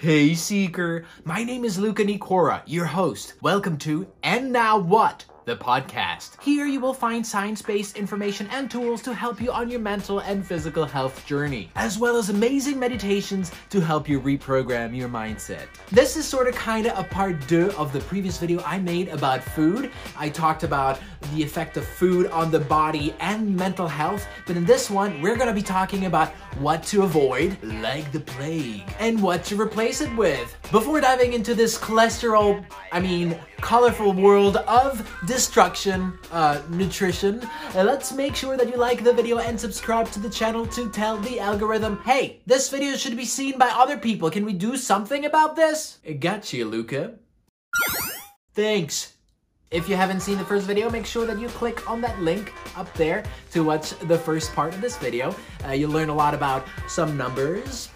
Hey Seeker, my name is Luca Nicora, your host. Welcome to And Now What? The podcast. Here you will find science based information and tools to help you on your mental and physical health journey, as well as amazing meditations to help you reprogram your mindset. This is sort of kind of a part deux of the previous video I made about food. I talked about the effect of food on the body and mental health, but in this one, we're gonna be talking about what to avoid, like the plague, and what to replace it with. Before diving into this cholesterol, I mean, colorful world of destruction, uh, nutrition, uh, let's make sure that you like the video and subscribe to the channel to tell the algorithm, hey, this video should be seen by other people. Can we do something about this? I got you, Luca. Thanks. If you haven't seen the first video, make sure that you click on that link up there to watch the first part of this video. Uh, you'll learn a lot about some numbers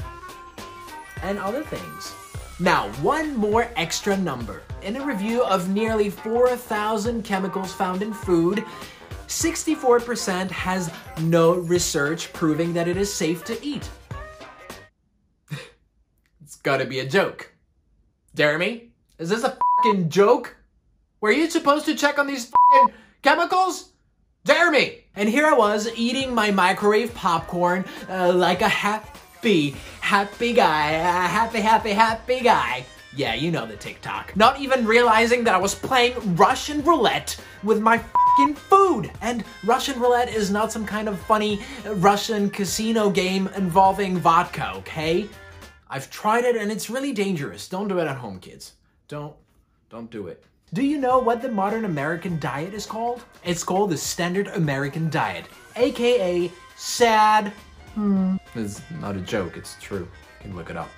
and other things. Now, one more extra number. In a review of nearly 4,000 chemicals found in food, 64% has no research proving that it is safe to eat. it's gotta be a joke. Jeremy, is this a fucking joke? Were you supposed to check on these chemicals? Jeremy! And here I was eating my microwave popcorn uh, like a happy, happy guy. A happy, happy, happy guy. Yeah, you know the TikTok. Not even realizing that I was playing Russian roulette with my fucking food. And Russian roulette is not some kind of funny Russian casino game involving vodka, okay? I've tried it and it's really dangerous. Don't do it at home, kids. Don't, don't do it. Do you know what the modern American diet is called? It's called the Standard American Diet, aka SAD. Hmm. It's not a joke, it's true. You can look it up.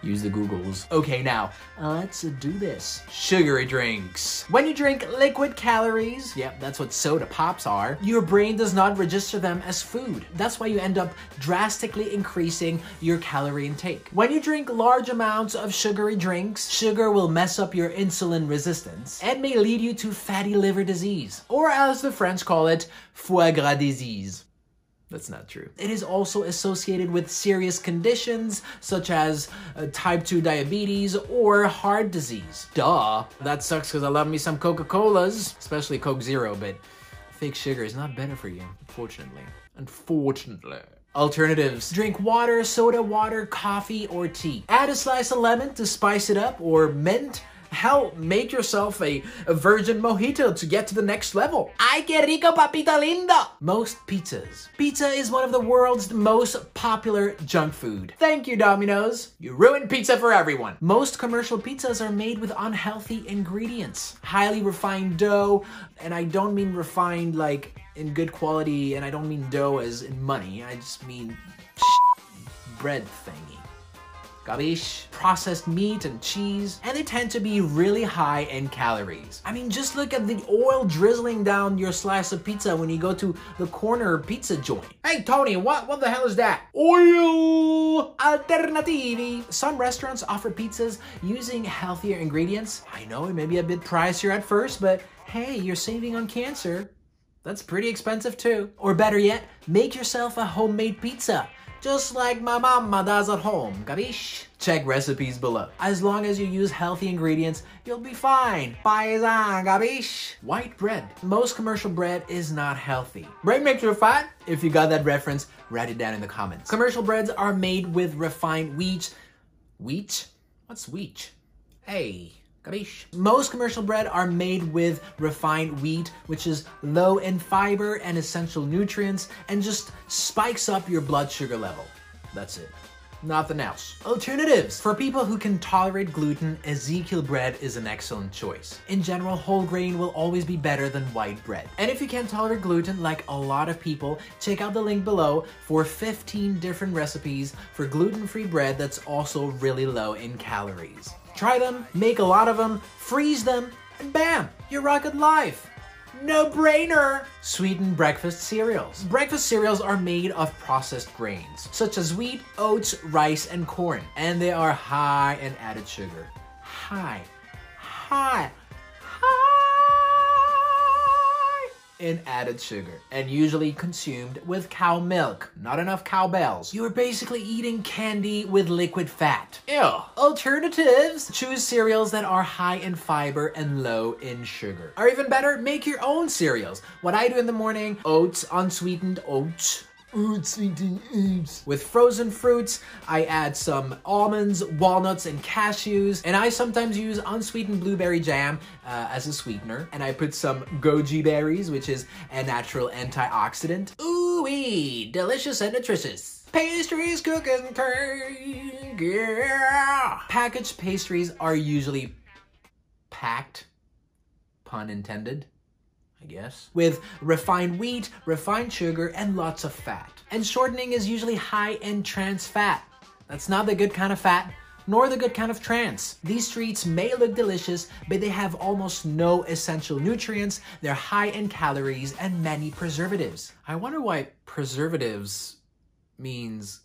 Use the Googles. Okay, now, let's do this. Sugary drinks. When you drink liquid calories, yep, that's what soda pops are, your brain does not register them as food. That's why you end up drastically increasing your calorie intake. When you drink large amounts of sugary drinks, sugar will mess up your insulin resistance and may lead you to fatty liver disease, or as the French call it, foie gras disease. That's not true. It is also associated with serious conditions such as uh, type 2 diabetes or heart disease. Duh. That sucks because I love me some Coca Colas, especially Coke Zero, but fake sugar is not better for you, unfortunately. Unfortunately. Alternatives. Drink water, soda water, coffee, or tea. Add a slice of lemon to spice it up, or mint Hell, make yourself a, a virgin mojito to get to the next level. Ay, que rico, papita linda! Most pizzas. Pizza is one of the world's most popular junk food. Thank you, Domino's. You ruined pizza for everyone. Most commercial pizzas are made with unhealthy ingredients. Highly refined dough, and I don't mean refined like in good quality, and I don't mean dough as in money. I just mean bread thingy. Gabish, processed meat and cheese, and they tend to be really high in calories. I mean, just look at the oil drizzling down your slice of pizza when you go to the corner pizza joint. Hey Tony, what, what the hell is that? Oil alternativi. Some restaurants offer pizzas using healthier ingredients. I know it may be a bit pricier at first, but hey, you're saving on cancer. That's pretty expensive too. Or better yet, make yourself a homemade pizza just like my mama does at home, gabish? Check recipes below. As long as you use healthy ingredients, you'll be fine. Paisan, gabish? White bread. Most commercial bread is not healthy. Bread makes you fat? If you got that reference, write it down in the comments. Commercial breads are made with refined wheat. Wheat? What's wheat? Hey, most commercial bread are made with refined wheat, which is low in fiber and essential nutrients and just spikes up your blood sugar level. That's it. Nothing else. Alternatives. For people who can tolerate gluten, Ezekiel bread is an excellent choice. In general, whole grain will always be better than white bread. And if you can't tolerate gluten, like a lot of people, check out the link below for 15 different recipes for gluten-free bread that's also really low in calories. Try them, make a lot of them, freeze them, and bam, you're rocking life. No brainer! Sweetened breakfast cereals. Breakfast cereals are made of processed grains, such as wheat, oats, rice, and corn, and they are high in added sugar. High, high, in added sugar and usually consumed with cow milk. Not enough cowbells. You are basically eating candy with liquid fat. Ew. Alternatives. Choose cereals that are high in fiber and low in sugar. Or even better, make your own cereals. What I do in the morning, oats, unsweetened oats. With frozen fruits, I add some almonds, walnuts, and cashews. And I sometimes use unsweetened blueberry jam uh, as a sweetener. And I put some goji berries, which is a natural antioxidant. Ooh-wee, delicious and nutritious. Pastries, cookies, and cake, yeah! Packaged pastries are usually packed, pun intended, I guess, with refined wheat, refined sugar, and lots of fat. And shortening is usually high in trans fat. That's not the good kind of fat, nor the good kind of trans. These treats may look delicious, but they have almost no essential nutrients, they're high in calories, and many preservatives. I wonder why preservatives means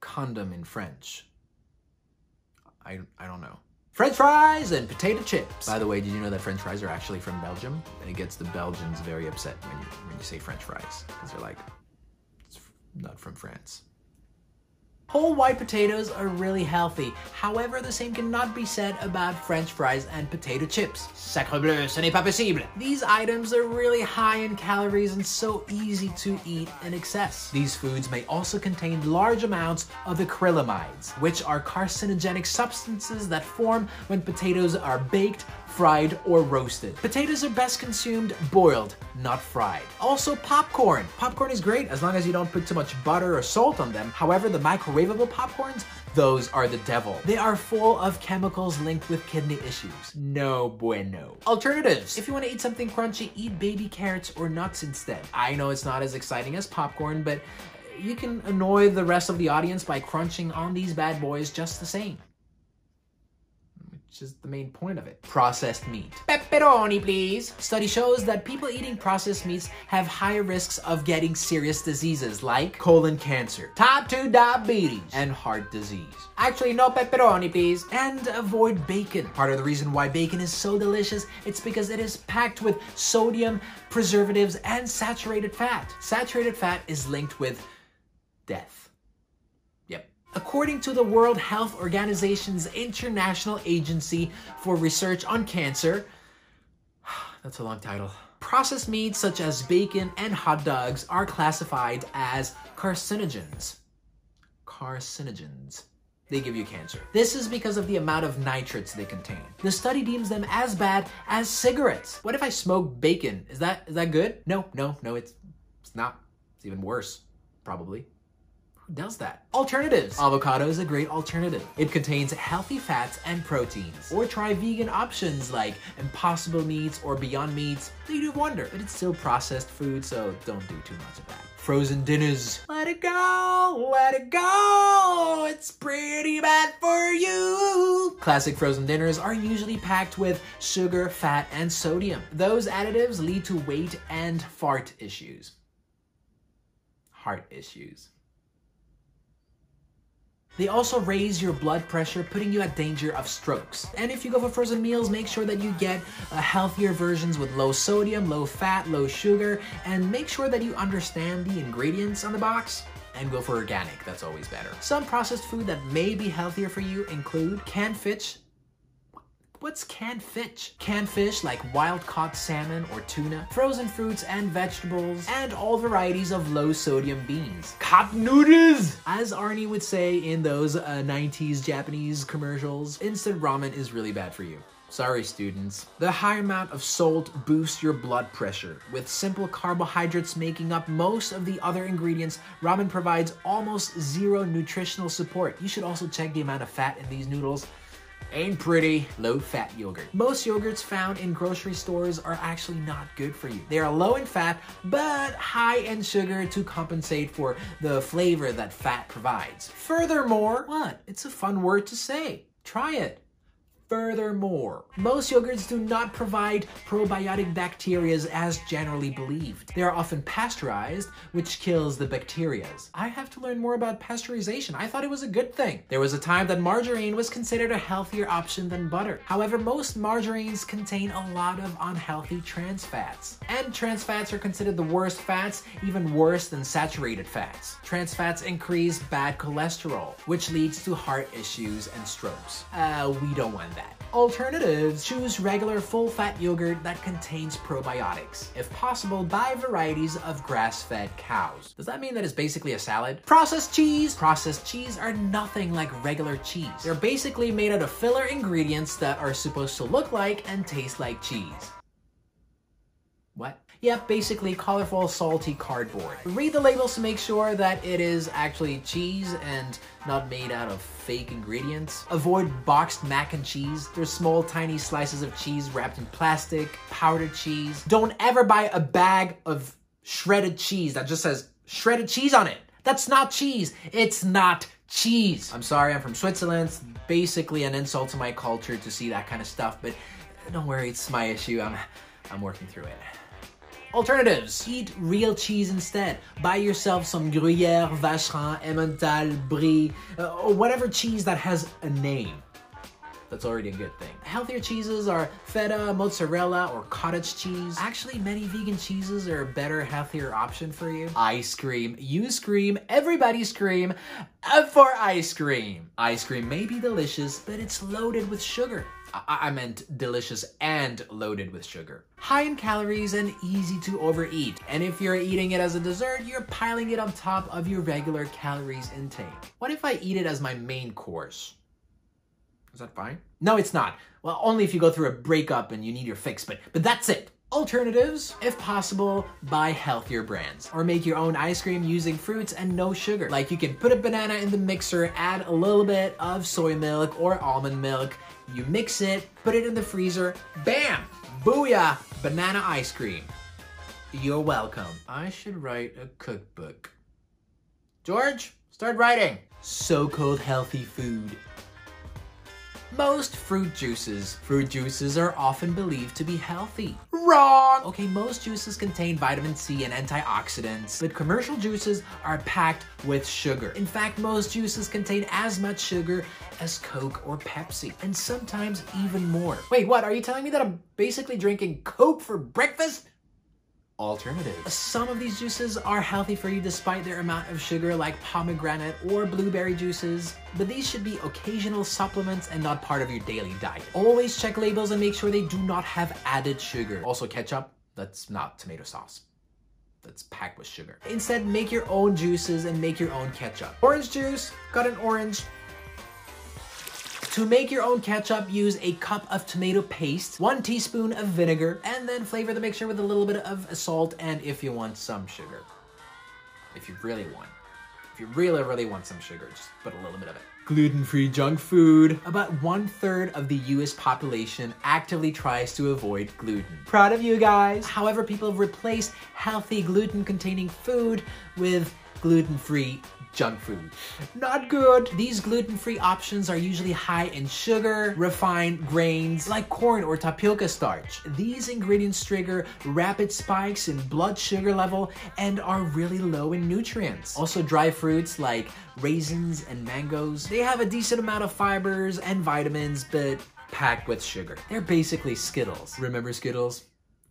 condom in French. I, I don't know. French fries and potato chips. By the way, did you know that French fries are actually from Belgium? And it gets the Belgians very upset when you when you say French fries because they're like, it's not from France. Whole white potatoes are really healthy. However, the same cannot be said about french fries and potato chips. Sacre bleu, ce n'est pas possible. These items are really high in calories and so easy to eat in excess. These foods may also contain large amounts of acrylamides, which are carcinogenic substances that form when potatoes are baked, fried, or roasted. Potatoes are best consumed boiled, not fried. Also popcorn. Popcorn is great as long as you don't put too much butter or salt on them. However, the microwavable popcorns, those are the devil. They are full of chemicals linked with kidney issues. No bueno. Alternatives. If you want to eat something crunchy, eat baby carrots or nuts instead. I know it's not as exciting as popcorn, but you can annoy the rest of the audience by crunching on these bad boys just the same which is the main point of it. Processed meat. Pepperoni, please. Study shows that people eating processed meats have higher risks of getting serious diseases like colon cancer, type 2 diabetes, and heart disease. Actually, no pepperoni, please. And avoid bacon. Part of the reason why bacon is so delicious, it's because it is packed with sodium, preservatives, and saturated fat. Saturated fat is linked with death. According to the World Health Organization's International Agency for Research on Cancer, that's a long title. Processed meats such as bacon and hot dogs are classified as carcinogens. Carcinogens. They give you cancer. This is because of the amount of nitrates they contain. The study deems them as bad as cigarettes. What if I smoke bacon? Is that is that good? No, no, no, it's it's not. It's even worse, probably. Does that? Alternatives. Avocado is a great alternative. It contains healthy fats and proteins. Or try vegan options like Impossible Meats or Beyond Meats. They do wonder, but it's still processed food, so don't do too much of that. Frozen dinners. Let it go, let it go. It's pretty bad for you. Classic frozen dinners are usually packed with sugar, fat, and sodium. Those additives lead to weight and fart issues. Heart issues. They also raise your blood pressure, putting you at danger of strokes. And if you go for frozen meals, make sure that you get uh, healthier versions with low sodium, low fat, low sugar, and make sure that you understand the ingredients on the box and go for organic, that's always better. Some processed food that may be healthier for you include canned fish, What's canned fish? Canned fish like wild-caught salmon or tuna, frozen fruits and vegetables, and all varieties of low-sodium beans. Cup noodles! As Arnie would say in those uh, 90s Japanese commercials, instant ramen is really bad for you. Sorry, students. The high amount of salt boosts your blood pressure. With simple carbohydrates making up most of the other ingredients, ramen provides almost zero nutritional support. You should also check the amount of fat in these noodles ain't pretty low-fat yogurt. Most yogurts found in grocery stores are actually not good for you. They are low in fat, but high in sugar to compensate for the flavor that fat provides. Furthermore, what? It's a fun word to say. Try it. Furthermore, most yogurts do not provide probiotic bacteria as generally believed. They are often pasteurized, which kills the bacteria. I have to learn more about pasteurization. I thought it was a good thing. There was a time that margarine was considered a healthier option than butter. However, most margarines contain a lot of unhealthy trans fats. And trans fats are considered the worst fats, even worse than saturated fats. Trans fats increase bad cholesterol, which leads to heart issues and strokes. Uh, we don't want that. Alternatives, choose regular full-fat yogurt that contains probiotics. If possible, buy varieties of grass-fed cows. Does that mean that it's basically a salad? Processed cheese. Processed cheese are nothing like regular cheese. They're basically made out of filler ingredients that are supposed to look like and taste like cheese. What? Yep, basically colorful, salty cardboard. Read the labels to make sure that it is actually cheese and not made out of fake ingredients. Avoid boxed mac and cheese. There's small, tiny slices of cheese wrapped in plastic, powdered cheese. Don't ever buy a bag of shredded cheese that just says shredded cheese on it. That's not cheese. It's not cheese. I'm sorry, I'm from Switzerland. It's basically an insult to my culture to see that kind of stuff, but don't worry, it's my issue. I'm, I'm working through it. Alternatives. Eat real cheese instead. Buy yourself some Gruyere, Vacherin, Emmental, Brie, uh, whatever cheese that has a name. That's already a good thing. Healthier cheeses are feta, mozzarella, or cottage cheese. Actually, many vegan cheeses are a better, healthier option for you. Ice cream. You scream, everybody scream for ice cream. Ice cream may be delicious, but it's loaded with sugar. I meant delicious and loaded with sugar. High in calories and easy to overeat. And if you're eating it as a dessert, you're piling it on top of your regular calories intake. What if I eat it as my main course? Is that fine? No, it's not. Well, only if you go through a breakup and you need your fix, but but that's it. Alternatives, if possible, buy healthier brands or make your own ice cream using fruits and no sugar. Like you can put a banana in the mixer, add a little bit of soy milk or almond milk, you mix it, put it in the freezer, bam! Booyah! Banana ice cream. You're welcome. I should write a cookbook. George, start writing. So-called healthy food. Most fruit juices. Fruit juices are often believed to be healthy. Wrong! Okay, most juices contain vitamin C and antioxidants, but commercial juices are packed with sugar. In fact, most juices contain as much sugar as Coke or Pepsi, and sometimes even more. Wait, what? Are you telling me that I'm basically drinking Coke for breakfast? Alternatives. Some of these juices are healthy for you despite their amount of sugar like pomegranate or blueberry juices, but these should be occasional supplements and not part of your daily diet. Always check labels and make sure they do not have added sugar. Also ketchup, that's not tomato sauce that's packed with sugar. Instead, make your own juices and make your own ketchup. Orange juice, got an orange, to make your own ketchup, use a cup of tomato paste, one teaspoon of vinegar, and then flavor the mixture with a little bit of salt and if you want some sugar. If you really want. If you really, really want some sugar, just put a little bit of it. Gluten-free junk food. About one third of the US population actively tries to avoid gluten. Proud of you guys. However, people have replaced healthy gluten-containing food with gluten-free junk food. Not good. These gluten-free options are usually high in sugar, refined grains, like corn or tapioca starch. These ingredients trigger rapid spikes in blood sugar level and are really low in nutrients. Also dry fruits like raisins and mangoes, they have a decent amount of fibers and vitamins, but packed with sugar. They're basically Skittles. Remember Skittles?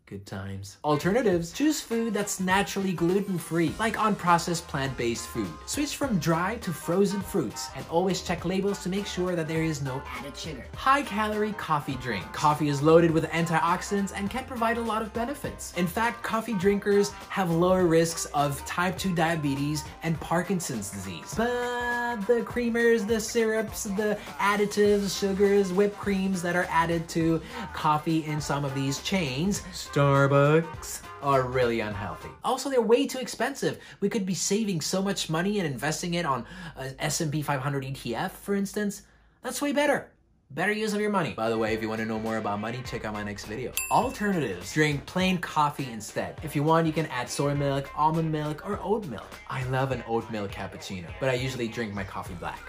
Good times. Alternatives, choose food that's naturally gluten-free, like unprocessed plant-based food. Switch from dry to frozen fruits, and always check labels to make sure that there is no added sugar. High-calorie coffee drink. Coffee is loaded with antioxidants and can provide a lot of benefits. In fact, coffee drinkers have lower risks of type 2 diabetes and Parkinson's disease. But the creamers, the syrups, the additives, sugars, whipped creams that are added to coffee in some of these chains Starbucks are really unhealthy. Also, they're way too expensive. We could be saving so much money and investing it on uh, an S&P 500 ETF, for instance. That's way better. Better use of your money. By the way, if you want to know more about money, check out my next video. Alternatives. Drink plain coffee instead. If you want, you can add soy milk, almond milk, or oat milk. I love an oat milk cappuccino, but I usually drink my coffee black.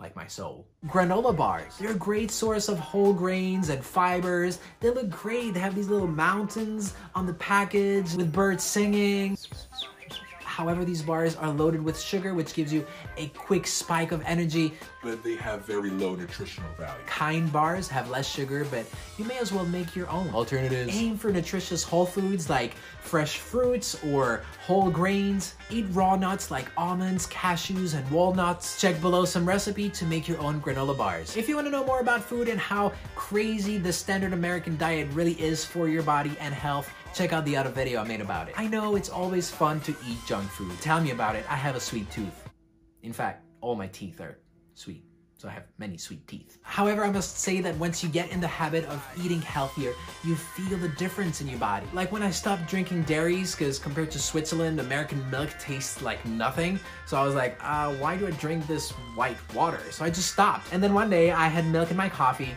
Like my soul. Granola bars. They're a great source of whole grains and fibers. They look great. They have these little mountains on the package with birds singing. However, these bars are loaded with sugar, which gives you a quick spike of energy. But they have very low nutritional value. Kind bars have less sugar, but you may as well make your own. Alternatives. Aim for nutritious whole foods like fresh fruits or whole grains. Eat raw nuts like almonds, cashews, and walnuts. Check below some recipe to make your own granola bars. If you want to know more about food and how crazy the standard American diet really is for your body and health, check out the other video I made about it. I know it's always fun to eat junk food. Tell me about it. I have a sweet tooth. In fact, all my teeth are sweet. So I have many sweet teeth. However, I must say that once you get in the habit of eating healthier, you feel the difference in your body. Like when I stopped drinking dairies, because compared to Switzerland, American milk tastes like nothing. So I was like, uh, why do I drink this white water? So I just stopped. And then one day I had milk in my coffee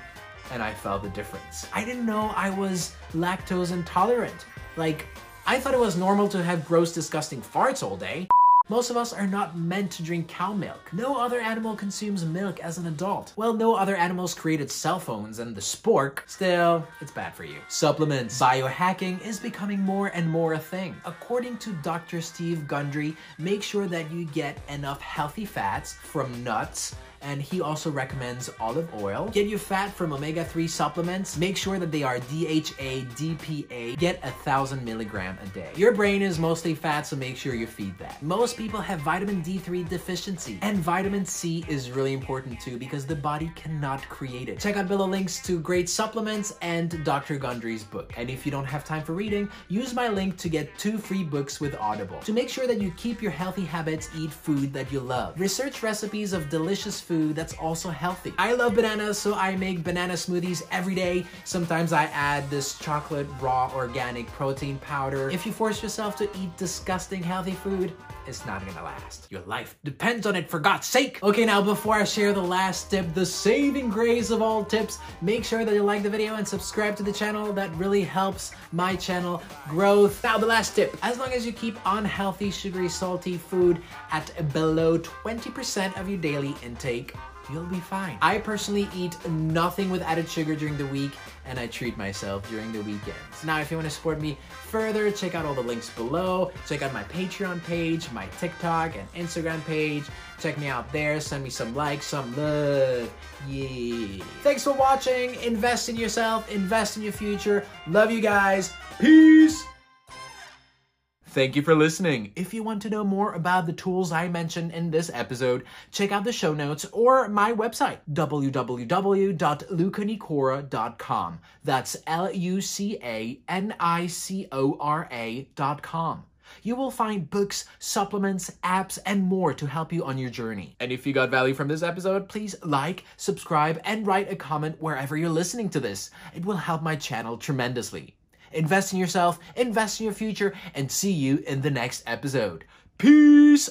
and I felt the difference. I didn't know I was lactose intolerant. Like, I thought it was normal to have gross, disgusting farts all day. Most of us are not meant to drink cow milk. No other animal consumes milk as an adult. Well, no other animals created cell phones and the spork. Still, it's bad for you. Supplements. Biohacking is becoming more and more a thing. According to Dr. Steve Gundry, make sure that you get enough healthy fats from nuts, and he also recommends olive oil. Get your fat from omega-3 supplements. Make sure that they are DHA, DPA. Get a thousand milligram a day. Your brain is mostly fat, so make sure you feed that. Most people have vitamin D3 deficiency, and vitamin C is really important too because the body cannot create it. Check out below links to great supplements and Dr. Gundry's book. And if you don't have time for reading, use my link to get two free books with Audible. To make sure that you keep your healthy habits, eat food that you love. Research recipes of delicious food that's also healthy. I love bananas, so I make banana smoothies every day. Sometimes I add this chocolate raw organic protein powder. If you force yourself to eat disgusting healthy food, it's not gonna last. Your life depends on it for God's sake. Okay, now before I share the last tip, the saving grace of all tips, make sure that you like the video and subscribe to the channel. That really helps my channel growth. Now the last tip, as long as you keep unhealthy, sugary, salty food at below 20% of your daily intake, you'll be fine. I personally eat nothing with added sugar during the week and I treat myself during the weekends. Now, if you want to support me further, check out all the links below. Check out my Patreon page, my TikTok and Instagram page. Check me out there. Send me some likes, some love. Yeah. Thanks for watching. Invest in yourself. Invest in your future. Love you guys. Peace. Thank you for listening. If you want to know more about the tools I mentioned in this episode, check out the show notes or my website, www.lucanicora.com. That's L U C A N I C O R A.com. You will find books, supplements, apps, and more to help you on your journey. And if you got value from this episode, please like, subscribe, and write a comment wherever you're listening to this. It will help my channel tremendously. Invest in yourself, invest in your future, and see you in the next episode. Peace